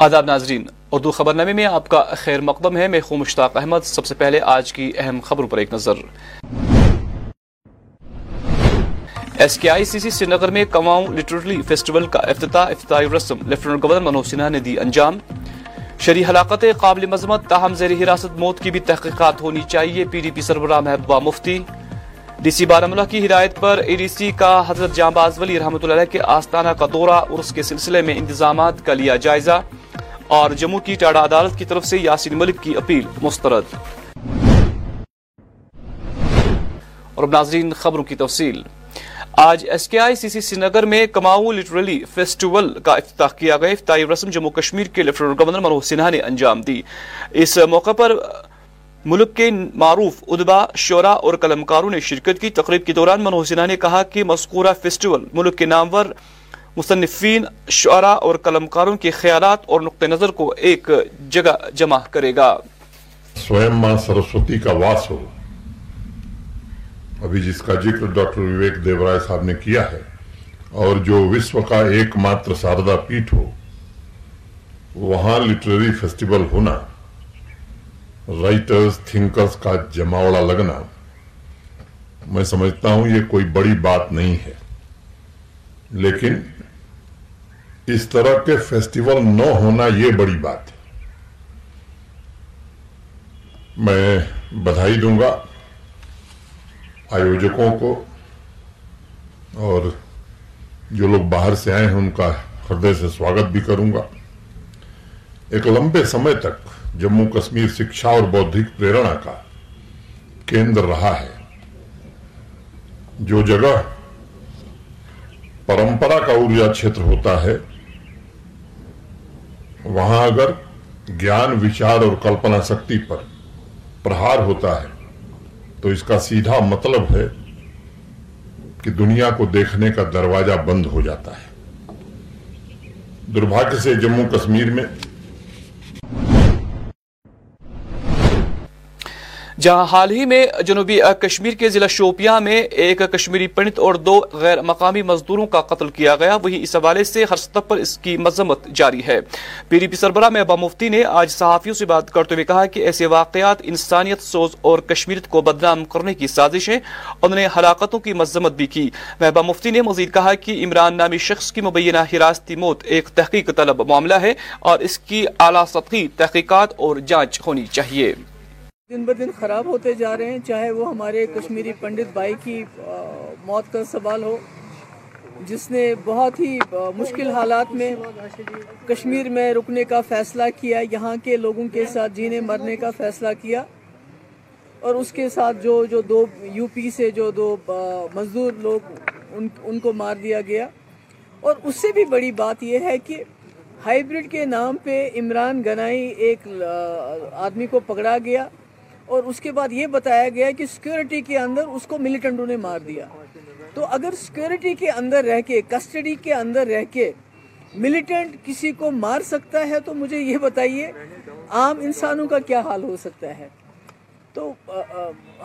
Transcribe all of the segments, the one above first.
آداب ناظرین، اردو خبر نامے میں آپ کا خیر مقدم ہے۔ میں خوں مشتاق احمد، سب سے پہلے آج کی اہم خبروں پر ایک نظر۔ ایس کے آئی سی سی سری نگر میں کماؤں لٹرلی فیسٹیول کا افتتاح، افتتاحی رسم۔ لیفٹنٹ گورنر منوج سنہا نے دی انجام۔ شرح ہلاکت قابل مذمت، تاہم زیر حراست موت کی بھی تحقیقات ہونی چاہیے۔ پی ڈی پی سربراہ محبوبہ مفتی۔ ڈی سی بارہ کی ہدایت پر اے ڈی سی کا حضرت جامباز ولی رحمۃ اللہ کے آستانہ کا دورہ اور اس کے سلسلے میں انتظامات کا لیا جائزہ اور جموں کی ٹاڈا عدالت کی طرف سے یاسین ملک کی اپیل مسترد۔ اور اب ناظرین خبروں کی تفصیل۔ آج ایس کے آئی سی سی سری نگر میں کماؤ لٹرلی فیسٹیول کا افتتاح کیا گیا۔ افتتاحی رسم جموں کشمیر کے لیفٹنٹ گورنر منوج سنہا نے انجام دی۔ اس موقع پر ملک کے معروف ادبا، شعرا اور قلمکاروں نے شرکت کی۔ تقریب کے دوران منوج سنہا نے کہا کہ مذکورہ فیسٹیول ملک کے نامور مصنفین، شعرا اور قلمکاروں کے خیالات اور نقطہ نظر کو ایک جگہ جمع کرے گا۔ سوئم ماں سرسوتی کا واس ہو۔ ابھی جس کا ذکر ڈاکٹر وویک دیو رائے صاحب نے کیا ہے، اور جو وشو کا ایک ماتر ساردا پیٹ ہو، وہاں لٹریری فیسٹیول ہونا رائٹرز تھنکرز کا جماوڑا لگنا، میں سمجھتا ہوں یہ کوئی بڑی بات نہیں ہے۔ لیکن اس طرح کے فیسٹیول نہ ہونا یہ بڑی بات ہے۔ میں بدھائی دوں گا آیوجکوں کو اور جو لوگ باہر سے آئے ہیں، ان کا ہردے سے سواگت بھی کروں گا۔ ایک لمبے سمے تک جموں کشمیر شکشا اور بودھک پریرنا کا کیندر رہا ہے۔ جو جگہ پرمپرا کا ارجا چھیتر ہوتا ہے، وہاں اگر گیان، وچار اور کلپنا شکتی پر پرہار ہوتا ہے، تو اس کا سیدھا مطلب ہے کہ دنیا کو دیکھنے کا دروازہ بند ہو جاتا ہے۔ دربھاگیہ سے جموں کشمیر میں جہاں حال ہی میں جنوبی کشمیر کے ضلع شوپیاں میں ایک کشمیری پنڈت اور دو غیر مقامی مزدوروں کا قتل کیا گیا، وہی اس حوالے سے ہر سطح پر اس کی مذمت جاری ہے۔ پی ڈی پی سربراہ میں مفتی نے آج صحافیوں سے بات کرتے ہوئے کہا کہ ایسے واقعات انسانیت سوز اور کشمیریت کو بدنام کرنے کی سازش ہیں انہوں نے ہلاکتوں کی مذمت بھی کی۔ محبا مفتی نے مزید کہا کہ عمران نامی شخص کی مبینہ حراستی موت ایک تحقیق طلب معاملہ ہے اور اس کی اعلیٰ سطحی تحقیقات اور جانچ ہونی چاہیے۔ دن بہ دن خراب ہوتے جا رہے ہیں، چاہے وہ ہمارے کشمیری پنڈت بھائی کی موت کا سوال ہو، جس نے بہت ہی مشکل حالات میں کشمیر میں رکنے کا فیصلہ کیا، یہاں کے لوگوں کے ساتھ جینے مرنے کا فیصلہ کیا، اور اس کے ساتھ جو جو دو یو پی سے جو دو مزدور لوگ ان ان کو مار دیا گیا۔ اور اس سے بھی بڑی بات یہ ہے کہ ہائیبریڈ کے نام پہ عمران گنائی ایک آدمی کو پکڑا گیا۔ اور اس کے بعد یہ بتایا گیا کہ سیکورٹی کے اندر اس کو ملیٹنٹوں نے مار دیا۔ تو اگر سیکورٹی کے اندر رہ کے کسٹڈی کے اندر رہ کے ملیٹنٹ کسی کو مار سکتا ہے تو مجھے یہ بتائیے، عام انسانوں کا کیا حال ہو سکتا ہے؟ تو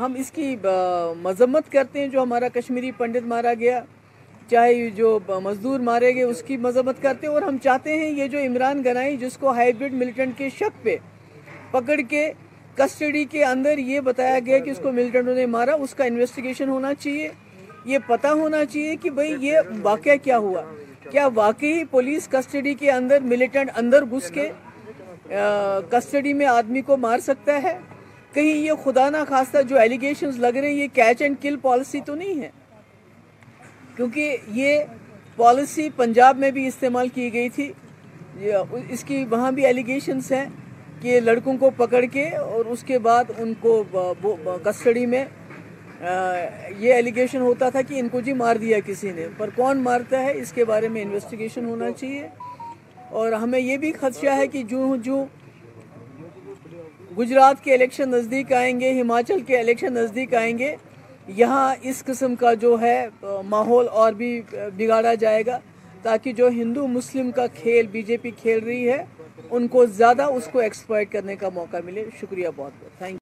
ہم اس کی مذمت کرتے ہیں جو ہمارا کشمیری پنڈت مارا گیا۔ چاہے جو مزدور مارے گئے، اس کی مذمت کرتے ہیں اور ہم چاہتے ہیں یہ جو عمران گنائی جس کو ہائیبریڈ ملیٹنٹ کے شک پہ پکڑ کے کسٹڈی کے اندر یہ بتایا گیا کہ اس کو ملٹنٹوں نے مارا، اس کا انویسٹیگیشن ہونا چاہیے۔ یہ پتا ہونا چاہیے کہ بھئی یہ واقعہ کیا ہوا۔ کیا واقعی پولیس کسٹڈی کے اندر ملیٹنٹ اندر گھس کے کسٹڈی میں آدمی کو مار سکتا ہے؟ کہیں یہ خدا نہ خواستہ جو ایلیگیشنز لگ رہے ہیں، یہ کیچ اینڈ کل پالیسی تو نہیں ہے؟ کیونکہ یہ پالیسی پنجاب میں بھی استعمال کی گئی تھی۔ اس کی وہاں بھی ایلیگیشنز ہیں۔ کہ لڑکوں کو پکڑ کے اور اس کے بعد ان کو کسٹڈی میں یہ ایلیگیشن ہوتا تھا کہ ان کو جی مار دیا کسی نے۔ پر کون مارتا ہے؟ اس کے بارے میں انویسٹیگیشن ہونا چاہیے۔ اور ہمیں یہ بھی خدشہ ہے کہ جو جو گجرات کے الیکشن نزدیک آئیں گے، ہماچل کے الیکشن نزدیک آئیں گے، یہاں اس قسم کا جو ہے ماحول اور بھی بگاڑا جائے گا تاکہ جو ہندو مسلم کا کھیل، بی جے پی کھیل رہی ہے ان کو زیادہ اس کو ایکسپلائٹ کرنے کا موقع ملے۔ شکریہ بہت بہت۔ تھینک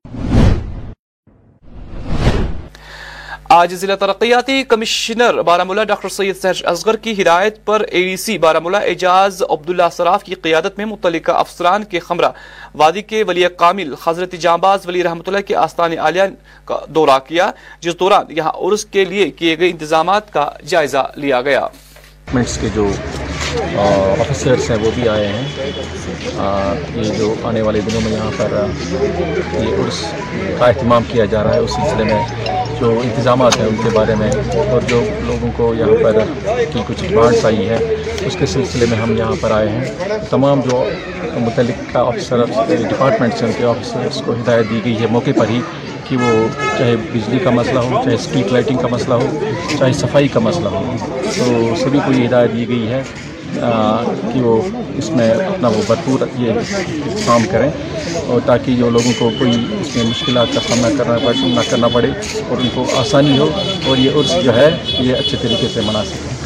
آج ضلع ترقیاتی کمشنر بارہ ڈاکٹر سید سہرش اصغر کی ہدایت پر اے ڈی سی بارہ اعجاز عبداللہ صراف کی قیادت میں متعلقہ افسران کے خمرہ وادی کے ولی کامل حضرت جانباز ولی رحمۃ اللہ کے آستان عالیہ کا دورہ کیا جس دوران یہاں عرس کے لیے کیے گئے انتظامات کا جائزہ لیا گیا۔ کے جو آفیسرس ہیں، وہ بھی آئے ہیں۔ یہ جو آنے والے دنوں میں یہاں پر یہ عرس کا اہتمام کیا جا رہا ہے، اس سلسلے میں جو انتظامات ہیں، ان کے بارے میں اور جو لوگوں کو یہاں پر کی کچھ ڈمانڈس آئی ہے اس کے سلسلے میں ہم یہاں پر آئے ہیں۔ تمام جو متعلقہ آفیسر ڈپارٹمنٹس ہیں، ان کے آفیسرس کو ہدایت دی گئی ہے موقع پر ہی کہ وہ چاہے بجلی کا مسئلہ ہو، چاہے اسٹریٹ لائٹنگ کا مسئلہ ہو، چاہے صفائی کا مسئلہ ہو۔ تو سبھی کو یہ ہدایت دی گئی ہے۔ کہ وہ اس میں اپنا وہ بھرپور یہ کام کریں اور تاکہ جو لوگوں کو کوئی اس میں مشکلات کا سامنا کرنا پڑے نہ کرنا پڑے اور ان کو آسانی ہو اور یہ عرس جو ہے یہ اچھے طریقے سے منا سکیں۔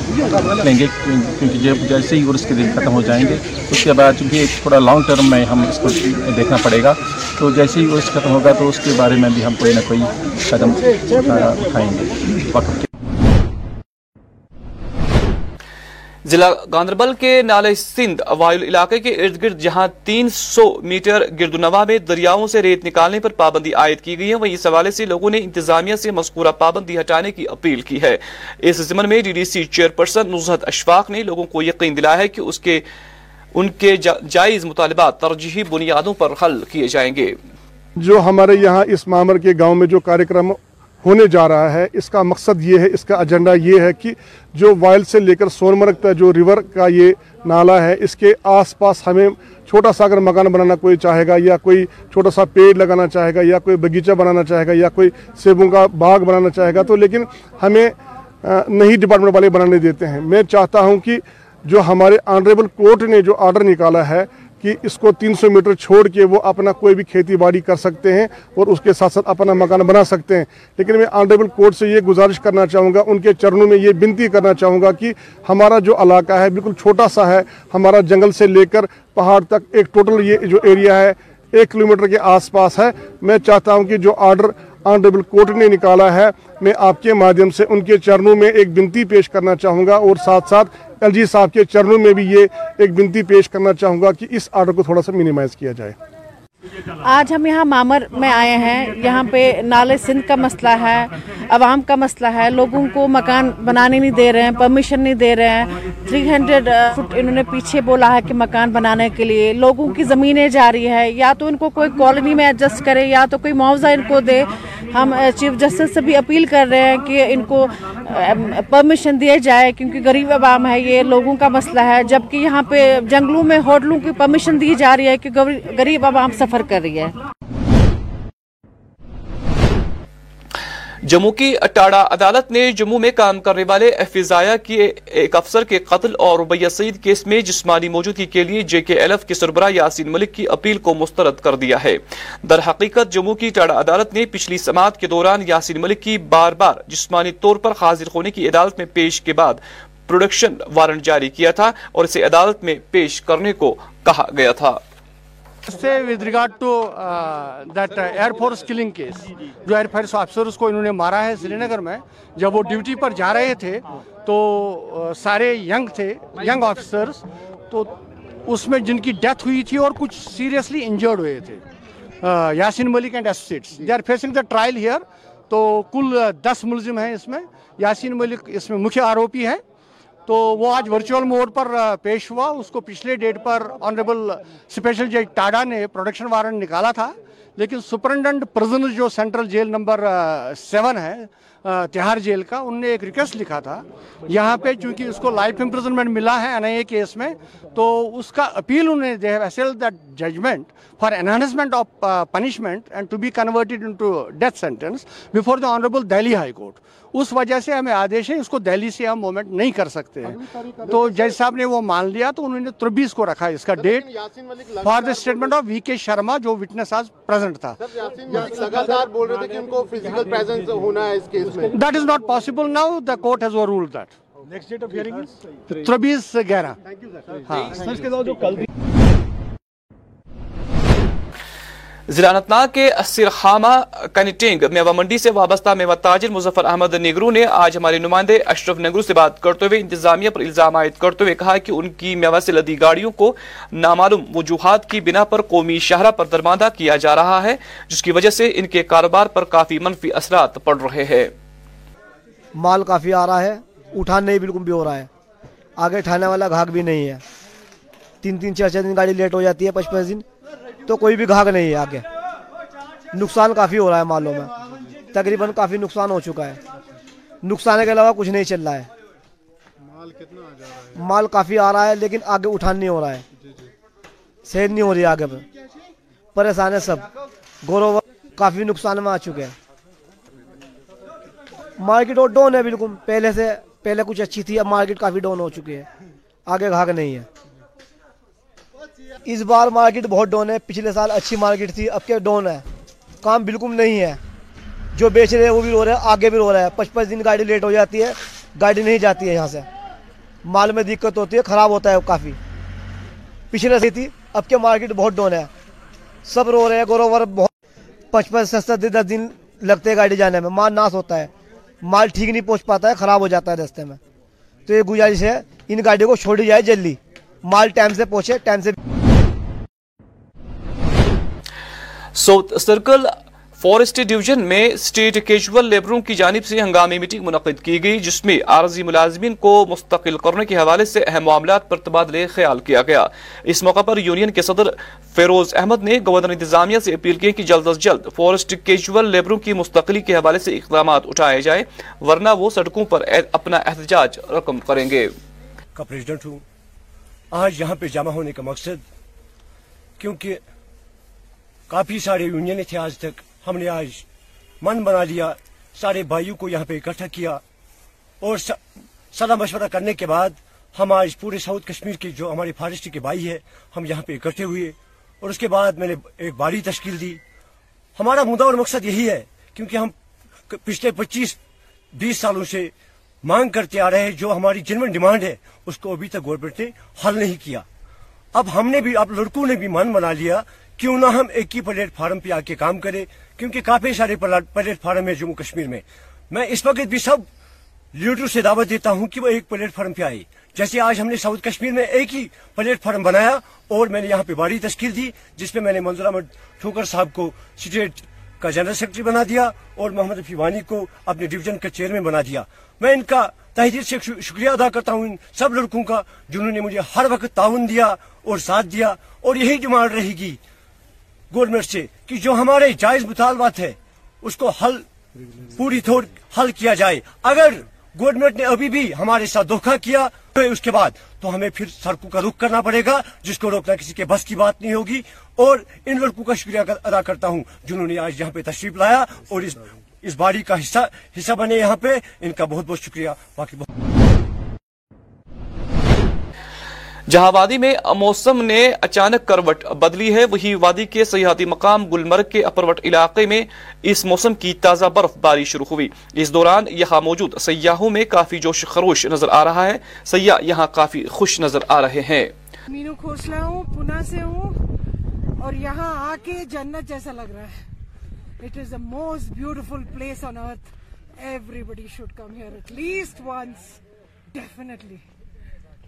لیں گے، کیونکہ جب جیسے ہی عرس کے دن ختم ہو جائیں گے، اس کے بعد چونکہ تھوڑا لانگ ٹرم میں ہم اس کو دیکھنا پڑے گا، تو جیسے ہی عرس ختم ہوگا تو اس کے بارے میں بھی ہم کوئی نہ کوئی قدم اٹھائیں گے۔ وقت ضلع گاندربل کے نالے سندھ وائل علاقے کے ارد گرد جہاں تین سو میٹر گرد نوا میں دریاؤں سے ریت نکالنے پر پابندی عائد کی گئی ہے وہیں اس حوالے سے لوگوں نے انتظامیہ سے مذکورہ پابندی ہٹانے کی اپیل کی ہے۔ اس ضمن میں D D C chairperson Nuzhat Ashfaq نے لوگوں کو یقین دلایا ہے کہ اس کے، ان کے جائز مطالبات ترجیحی بنیادوں پر حل کیے جائیں گے۔ جو ہمارے یہاں اس معمر کے گاؤں میں جو کارکرم ہونے جا رہا ہے۔ اس کا مقصد یہ ہے، اس کا ایجنڈا یہ ہے کہ جو وائل سے لے کر سونمرگ تک جو ریور کا یہ نالا ہے، اس کے آس پاس ہمیں چھوٹا سا اگر مکان بنانا کوئی چاہے گا، یا کوئی چھوٹا سا پیڑ لگانا چاہے گا، یا کوئی باغیچہ بنانا چاہے گا، یا کوئی سیبوں کا باغ بنانا چاہے گا، تو لیکن ہمیں نہیں ڈپارٹمنٹ والے بنانے دیتے ہیں۔ میں چاہتا ہوں کہ جو ہمارے آنریبل کورٹ نے جو آرڈر نکالا ہے کہ اس کو تین سو میٹر چھوڑ کے وہ اپنا کوئی بھی کھیتی باڑی کر سکتے ہیں اور اس کے ساتھ ساتھ اپنا مکان بنا سکتے ہیں۔ لیکن میں آنریبل کورٹ سے یہ گزارش کرنا چاہوں گا، ان کے چرنوں میں یہ بنتی کرنا چاہوں گا کہ ہمارا جو علاقہ ہے بالکل چھوٹا سا ہے، ہمارا جنگل سے لے کر پہاڑ تک ایک ٹوٹل یہ جو ایریا ہے، ایک کلومیٹر کے آس پاس ہے۔ میں چاہتا ہوں کہ جو آرڈر آنریبل کورٹ نے نکالا ہے، میں آپ کے مادھیم سے ان کے چرنوں میں ایک بنتی پیش کرنا چاہوں گا اور ساتھ ساتھ ایل جی صاحب کے چرنوں میں بھی یہ ایک بنتی پیش کرنا چاہوں گا کہ اس آرڈر کو تھوڑا سا مینیمائز کیا جائے۔ آج ہم یہاں مامر میں آئے ہیں۔ یہاں پہ نالے سندھ کا مسئلہ ہے، عوام کا مسئلہ ہے۔ لوگوں کو مکان بنانے نہیں دے رہے ہیں پرمیشن نہیں دے رہے ہیں۔ تھری ہنڈریڈ فٹ انہوں نے پیچھے بولا ہے کہ مکان بنانے کے لیے۔ لوگوں کی زمینیں جاری ہے یا تو ان کو کوئی کالونی میں ایڈجسٹ کرے، یا تو کوئی معاوضہ ان کو دے۔ ہم چیف جسٹس سے بھی اپیل کر رہے ہیں کہ ان کو پرمیشن دیے جائے۔ کیونکہ غریب عوام ہے، یہ لوگوں کا مسئلہ ہے۔ جبکہ یہاں پہ جنگلوں میں ہوٹلوں کی پرمیشن دی جا رہی ہے کہ غریب عوام سفر کر رہی ہے۔ جموں کی اٹاڑا عدالت نے جموں میں کام کرنے والے افزایا کی ایک افسر کے قتل اور ربیہ سعید کیس میں جسمانی موجودگی کے لیے جے کے ایل ایف کے سربراہ یاسین ملک کی اپیل کو مسترد کر دیا ہے۔ در حقیقت جموں کی اٹاڑا عدالت نے پچھلی سماعت کے دوران یاسین ملک کی بار بار جسمانی طور پر حاضر ہونے کی عدالت میں پیش کے بعد پروڈکشن وارنٹ جاری کیا تھا اور اسے عدالت میں پیش کرنے کو کہا گیا تھا۔ With regard to that Air Force killing case جو ایئر فورس آفیسرس کو انہوں نے مارا ہے سری نگر میں جب وہ ڈیوٹی پر جا رہے تھے تو سارے ینگ تھے ینگ آفیسرس تو اس میں جن کی ڈیتھ ہوئی تھی اور کچھ سیریسلی انجرڈ ہوئے تھے Yasin Malik and associates they are facing the trial here تو کل دس ملزم ہیں اس میں یاسین ملک اس میں مکھیہ آروپی ہے تو وہ آج ورچوئل موڈ پر پیش ہوا۔ اس کو پچھلے ڈیٹ پر آنریبل اسپیشل جج ٹاڈا نے پروڈکشن وارنٹ نکالا تھا۔ لیکن سپرنڈنٹ پرزنز جو سینٹرل جیل نمبر سیون ہے تہار جیل کا ان نے ایک ریکویسٹ لکھا تھا۔ یہاں پہ چونکہ اس کو لائف امپرزنمنٹ ملا ہے این آئی اے کیس میں تو اس کا اپیل انہوں نے have that judgment for enhancement of punishment and to be converted into death sentence before the honourable Delhi High Court اس وجہ سے ہمیں آدیش ہے اس کو دہلی سے ہم مومنٹ نہیں کر سکتے ہیں۔ تو جج صاحب نے وہ مان لیا تو انہوں نے تربیس کو رکھا۔ اس کا date for the statement of V K Sharma جو وٹنس آج پریزنٹ تھا۔ That is not possible now the court has rule that تربیس گیارہ ہاں ضلع انتناگ کے سرخامہ کنیٹنگ میوہ منڈی سے وابستہ میوہ تاجر مظفر احمد نگرو نے آج ہمارے نمائندے اشرف نگرو سے بات کرتے ہوئے انتظامیہ پر الزام عائد کرتے ہوئے کہا کہ ان کی میوہ سے لدی گاڑیوں کو نامعلوم وجوہات کی بنا پر قومی شاہراہ پر درماندہ کیا جا رہا ہے جس کی وجہ سے ان کے کاروبار پر کافی منفی اثرات پڑ رہے ہیں۔ مال کافی آ رہا ہے اٹھان نہیں بالکل بھی ہو رہا ہے۔ آگے ٹھانے والا گھاگ بھی نہیں ہے۔ تین تین چار چار دن گاڑی لیٹ ہو جاتی ہے پچپن دن۔ تو کوئی بھی گھاگ نہیں ہے آگے۔ نقصان کافی ہو رہا ہے مالوں میں۔ تقریباً کافی نقصان ہو چکا ہے۔ نقصان کے علاوہ کچھ نہیں چل رہا ہے۔ مال کافی آ رہا ہے لیکن آگے اٹھان نہیں ہو رہا ہے۔ صحت نہیں ہو رہی ہے آگے۔ پہ پریشان ہے سب۔ گورو کافی نقصان میں آ چکے ہیں۔ مارکیٹ اور ڈاؤن ہے بالکل۔ پہلے سے پہلے کچھ اچھی تھی، اب مارکیٹ کافی ڈاؤن ہو چکی ہے آگے گھاگ نہیں ہے۔ اس بار مارکیٹ بہت ڈاؤن ہے۔ پچھلے سال اچھی مارکیٹ تھی، اب کے ڈاؤن ہے؟ کام بالکل نہیں ہے۔ جو بیچ رہے ہیں، وہ بھی رو رہے ہیں، آگے بھی رو رہا ہے پچپن دن گاڑی لیٹ ہو جاتی ہے، گاڑی نہیں جاتی ہے یہاں سے۔ مال میں دقت ہوتی ہے، خراب ہوتا ہے کافی۔ پچھلے سے تھی، اب کے مارکیٹ بہت ڈاؤن ہے۔ سب رو رہے ہیں گوروور بہت پچپن ستر دس دن لگتے ہیں گاڑی جانے میں، مال ناس ہوتا ہے۔ مال ٹھیک نہیں پہنچ پاتا ہے، خراب ہو جاتا ہے رستے میں۔ تو یہ گزارش ہے، ان گاڑیوں کو چھوڑی جائے جلدی۔ مال ٹائم سے پہنچے، ٹائم سے۔ سو سرکل فارسٹ ڈویژن میں اسٹیٹ کیجول لیبروں کی جانب سے ہنگامی میٹنگ منعقد کی گئی، جس میں عارضی ملازمین کو مستقل کرنے کے حوالے سے اہم معاملات پر تبادلے خیال کیا گیا۔ اس موقع پر یونین کے صدر فیروز احمد نے گورنر انتظامیہ سے اپیل کی کہ جلد از جلد فارسٹ کیجول لیبروں کی مستقلی کے حوالے سے اقدامات اٹھائے جائیں، ورنہ وہ سڑکوں پر اپنا احتجاج رقم کریں گے۔ کا پریزیڈنٹ ہوں، آج یہاں پہ جمع ہونے کا مقصد، کیونکہ کافی سارے یونین تھے آج تک ہم نے آج من بنا لیا، سارے بھائیوں کو یہاں پہ اکٹھا کیا اور صلاح مشورہ کرنے کے بعد ہم آج پورے ساؤتھ کشمیر کے جو ہمارے فارسٹ کے بھائی ہیں، ہم یہاں پہ اکٹھے ہوئے اور اس کے بعد میں نے ایک باری تشکیل دی۔ ہمارا مدعا اور مقصد یہی ہے، کیونکہ ہم پچھلے پچیس، بیس سالوں سے مانگ کرتے آ رہے ہیں، جو ہماری جنون ڈیمانڈ ہے، اس کو ابھی تک گورنمنٹ نے حل نہیں کیا۔ اب ہم نے بھی، اب لڑکوں نے بھی من بنا لیا کیوں نہ ہم ایک ہی پلیٹ فارم پہ آ کے کام کرے کیونکہ کافی سارے پلیٹ فارم ہے جموں کشمیر میں۔ میں اس وقت بھی سب لیڈر سے دعوت دیتا ہوں کہ وہ ایک پلیٹ فارم پہ آئے۔ جیسے آج ہم نے ساؤتھ کشمیر میں ایک ہی پلیٹ فارم بنایا اور میں نے یہاں پہ باری تشکیل دی، جس میں میں نے منظور احمد ٹھوکر صاحب کو اسٹیٹ کا جنرل سیکرٹری بنا دیا اور محمد رفی وانی کو اپنے ڈویژن کا چیئرمین بنا دیا۔ میں ان کا تحریر سے شکریہ ادا کرتا ہوں ان سب لڑکوں کا، جنہوں نے مجھے ہر وقت تعاون دیا اور ساتھ دیا اور یہی ڈیمانڈ رہے گی۔ گورنمنٹ سے کہ جو ہمارے جائز مطالبات ہے اس کو حل پوری طور حل کیا جائے۔ اگر گورنمنٹ نے ابھی بھی ہمارے ساتھ دھوکہ کیا تو اس کے بعد تو ہمیں پھر سڑکوں کا رخ کرنا پڑے گا، جس کو روکنا کسی کے بس کی بات نہیں ہوگی۔ اور ان لڑکوں کا شکریہ ادا کرتا ہوں، جنہوں نے آج یہاں پہ تشریف لایا اور اس اس باری کا حصہ حصہ بنے یہاں پہ، ان کا بہت بہت شکریہ۔ باقی بہت جہاں وادی میں موسم نے اچانک کروٹ بدلی ہے۔ وہی وادی کے سیاحتی مقام گلمرگ کے اپروٹ علاقے میں اس موسم کی تازہ برف باری شروع ہوئی۔ اس دوران یہاں موجود سیاحوں میں کافی جوش خروش نظر آ رہا ہے۔ سیاح یہاں کافی خوش نظر آ رہے ہیں۔ مینو کھوسلا ہوں، پونا سے ہوں اور یہاں آ کے جنت جیسا لگ رہا ہے۔ It is the most beautiful place on earth everybody should come here at least once definitely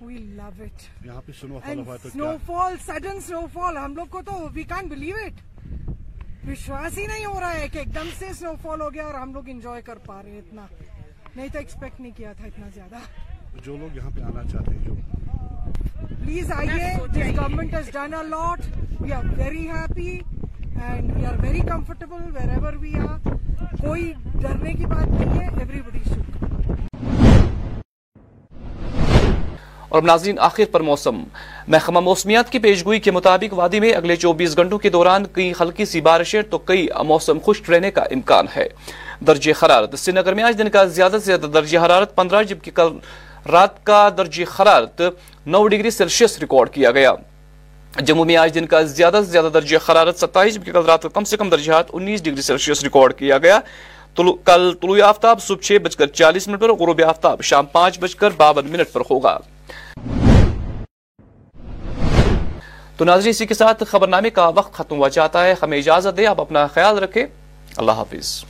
we love it یہاں پہ سنو سنو فال سڈن سنو فال ہم لوگ کو تو وی کان بلیو اٹ وشواس ہی نہیں ہو رہا ہے کہ ایک دم سے سنو فال ہو گیا اور ہم لوگ انجوائے کر پا رہے ہیں اتنا. نہیں تو ایکسپیکٹ نہیں کیا تھا اتنا زیادہ. جو لوگ یہاں پہ آنا چاہتے ہیں جو۔ پلیز آئیے. This government has done a lot we are very happy and we are very comfortable wherever we are کوئی ڈرنے کی بات نہیں ہے. ایوری بڈی شوڈ اور ناظرین، آخر پر موسم۔ محکمہ موسمیات کی پیشگوئی کے مطابق وادی میں اگلے چوبیس گھنٹوں کے دوران کئی ہلکی سی بارشیں تو کئی موسم خشک رہنے کا امکان ہے۔ درجہ حرارت۔ سری نگر میں آج دن کا زیادہ سے زیادہ درجہ حرارت پندرہ، جبکہ کل رات کا درجہ حرارت نو ڈگری سیلسیس ریکارڈ کیا گیا۔ جموں میں آج دن کا زیادہ سے زیادہ درجہ حرارت ستائیس، جبکہ کل رات کا کم سے کم درجہ حرارت انیس ڈگری سیلسیس ریکارڈ کیا گیا۔ کل طلوع آفتاب صبح چھ بج کر چالیس منٹ پر غروب آفتاب شام پانچ بج کر باون منٹ پر ہوگا۔ تو ناظرین، اسی کے ساتھ خبرنامے کا وقت ختم ہوا چاہتا ہے۔ ہمیں اجازت دے آپ اپنا خیال رکھیں۔ اللہ حافظ۔